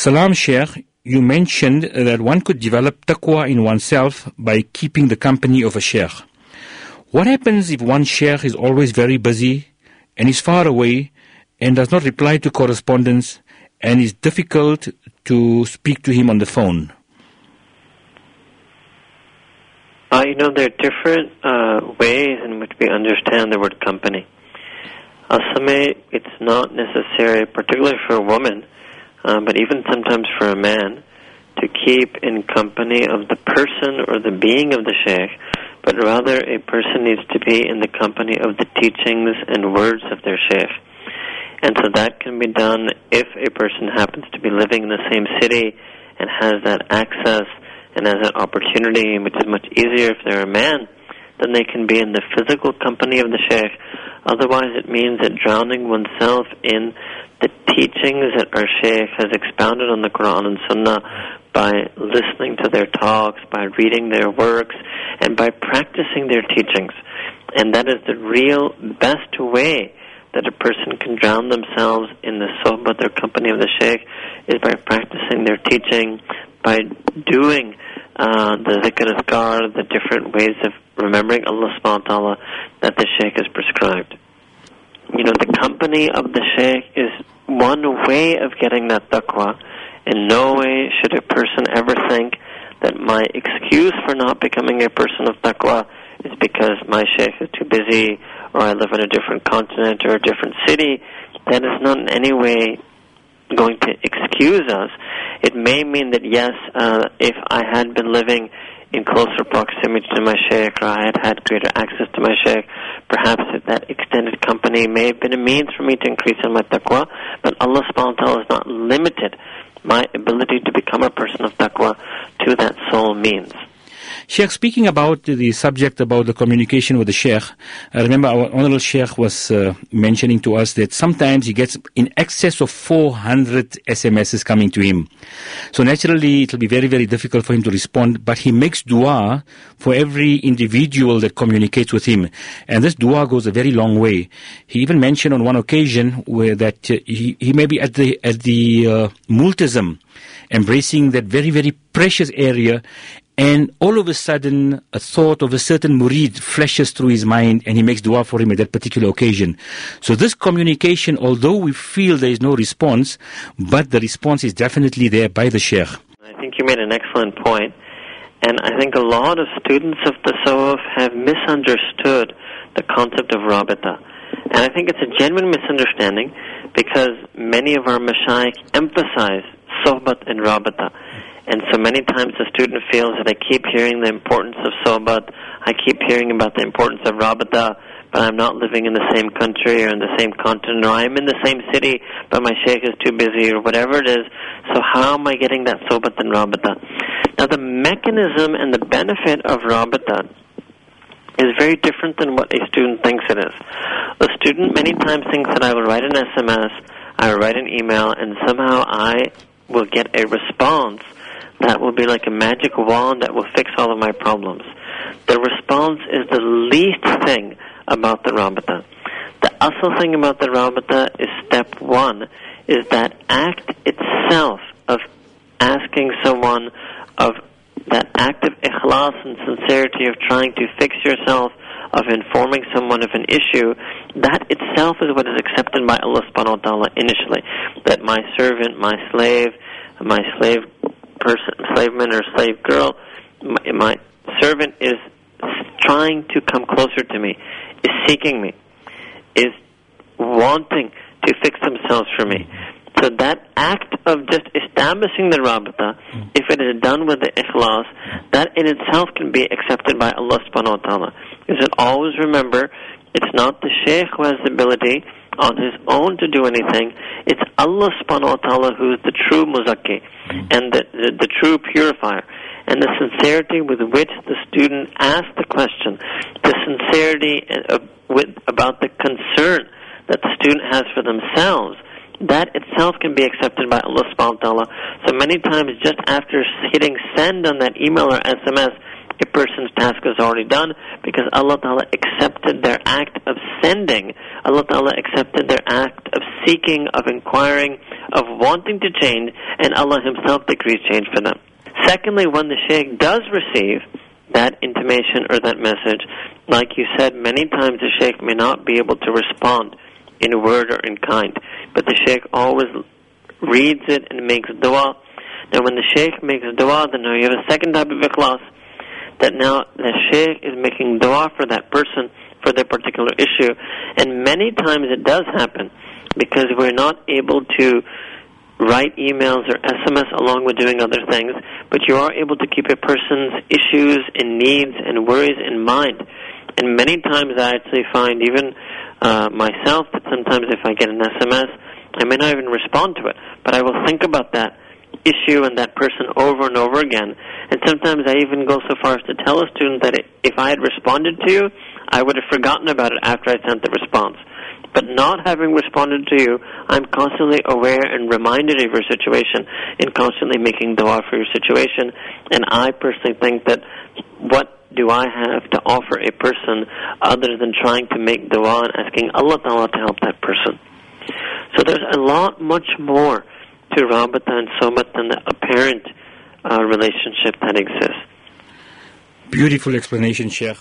Salam Sheikh, you mentioned that one could develop taqwa in oneself by keeping the company of a sheikh. What happens if one sheikh is always very busy and is far away and does not reply to correspondence and is difficult to speak to him on the phone? Uh, you know, there are different uh, ways in which we understand the word company. Asame, it's not necessary, particularly for a woman, uh, but even sometimes for a man, to keep in company of the person or the being of the sheikh, but rather a person needs to be in the company of the teachings and words of their sheikh. And so that can be done if a person happens to be living in the same city and has that access and has that opportunity, which is much easier if they're a man, then they can be in the physical company of the sheikh. Otherwise, it means that drowning oneself in the teachings that our sheikh has expounded on the Quran and Sunnah by listening to their talks, by reading their works, and by practicing their teachings. And that is the real best way that a person can drown themselves in the sohbah, their company of the sheikh, is by practicing their teaching, by doing uh, the zikr azkar, the different ways of remembering Allah subhanahu wa ta'ala that the sheikh has prescribed. You know, the company of the sheikh is one way of getting that taqwa. In no way should a person ever think that my excuse for not becoming a person of taqwa is because my sheikh is too busy or I live in a different continent or a different city. That is not in any way going to excuse us. It may mean that yes, uh, if I had been living in closer proximity to my sheikh or I had had greater access to my sheikh, perhaps that extended company may have been a means for me to increase in my taqwa, but Allah subhanahu wa ta'ala has not limited my ability to become a person of taqwa to that sole means. Sheikh, speaking about the subject about the communication with the Sheikh, I remember our Honorable Sheikh was uh, mentioning to us that sometimes he gets in excess of 400 SMSs coming to him. So naturally, it will be very, very difficult for him to respond, but he makes dua for every individual that communicates with him. And this dua goes a very long way. He even mentioned on one occasion where that uh, he, he may be at the, at the uh, Multazam, embracing that very, very precious area and all of a sudden, a thought of a certain murid flashes through his mind and he makes dua for him at that particular occasion. So this communication, although we feel there is no response, but the response is definitely there by the sheikh. I think you made an excellent point. And I think a lot of students of the Tasawwuf have misunderstood the concept of Rabita. And I think it's a genuine misunderstanding because many of our mashayikh emphasize Sohbat and Rabita. And so many times the student feels that I keep hearing the importance of sohbat, I keep hearing about the importance of rabata, but I'm not living in the same country or in the same continent, or I'm in the same city, but my sheikh is too busy, or whatever it is. So how am I getting that sohbat and rabata? Now the mechanism and the benefit of rabata is very different than what a student thinks it is. A student many times thinks that I will write an SMS, I will write an email, and somehow I will get a response that will be like a magic wand that will fix all of my problems. The response is the least thing about the Rabata. The asal thing about the Rabata is step one, is that act itself of asking someone of that act of ikhlas and sincerity of trying to fix yourself, of informing someone of an issue, that itself is what is accepted by Allah subhanahu wa ta'ala initially. That my servant, my slave, my slave slave man or slave girl, my, my servant is trying to come closer to me, is seeking me, is wanting to fix themselves for me. So that act of just establishing the rabata, mm. if it is done with the ikhlas, that in itself can be accepted by Allah subhanahu wa ta'ala. You should always remember, it's not the sheikh who has the ability on his own to do anything. It's Allah subhanahu wa ta'ala who is the true muzakki and the, the, the true purifier. And the sincerity with which the student asks the question, the sincerity uh, of, with, about the concern that the student has for themselves, that itself can be accepted by Allah subhanahu wa ta'ala. So many times just after hitting send on that email or SMS, a person's task is already done because Allah Ta'ala accepted their act of sending. Allah Ta'ala accepted their act of seeking, of inquiring, of wanting to change, and Allah Himself decrees change for them. Secondly, when the Shaykh does receive that intimation or that message, like you said, many times the Shaykh may not be able to respond in word or in kind, but the Shaykh always reads it and makes dua. Now, when the Shaykh makes dua, then you have a second type of ikhlas, that now the sheikh is making dua for that person for their particular issue. And many times it does happen because we're not able to write emails or SMS along with doing other things, but you are able to keep a person's issues and needs and worries in mind. And many times I actually find, even uh, myself, that sometimes if I get an SMS, I may not even respond to it, but I will think about that issue and that person over and over again. And sometimes I even go so far as to tell a student that if I had responded to you, I would have forgotten about it after I sent the response. But not having responded to you, I'm constantly aware and reminded of your situation and constantly making dua for your situation. And I personally think that what do I have to offer a person other than trying to make dua and asking Allah Ta'ala to help that person? So there's a lot much more to Rabata and Sohbat than the apparent uh, relationship that exists. Beautiful explanation, Sheikh.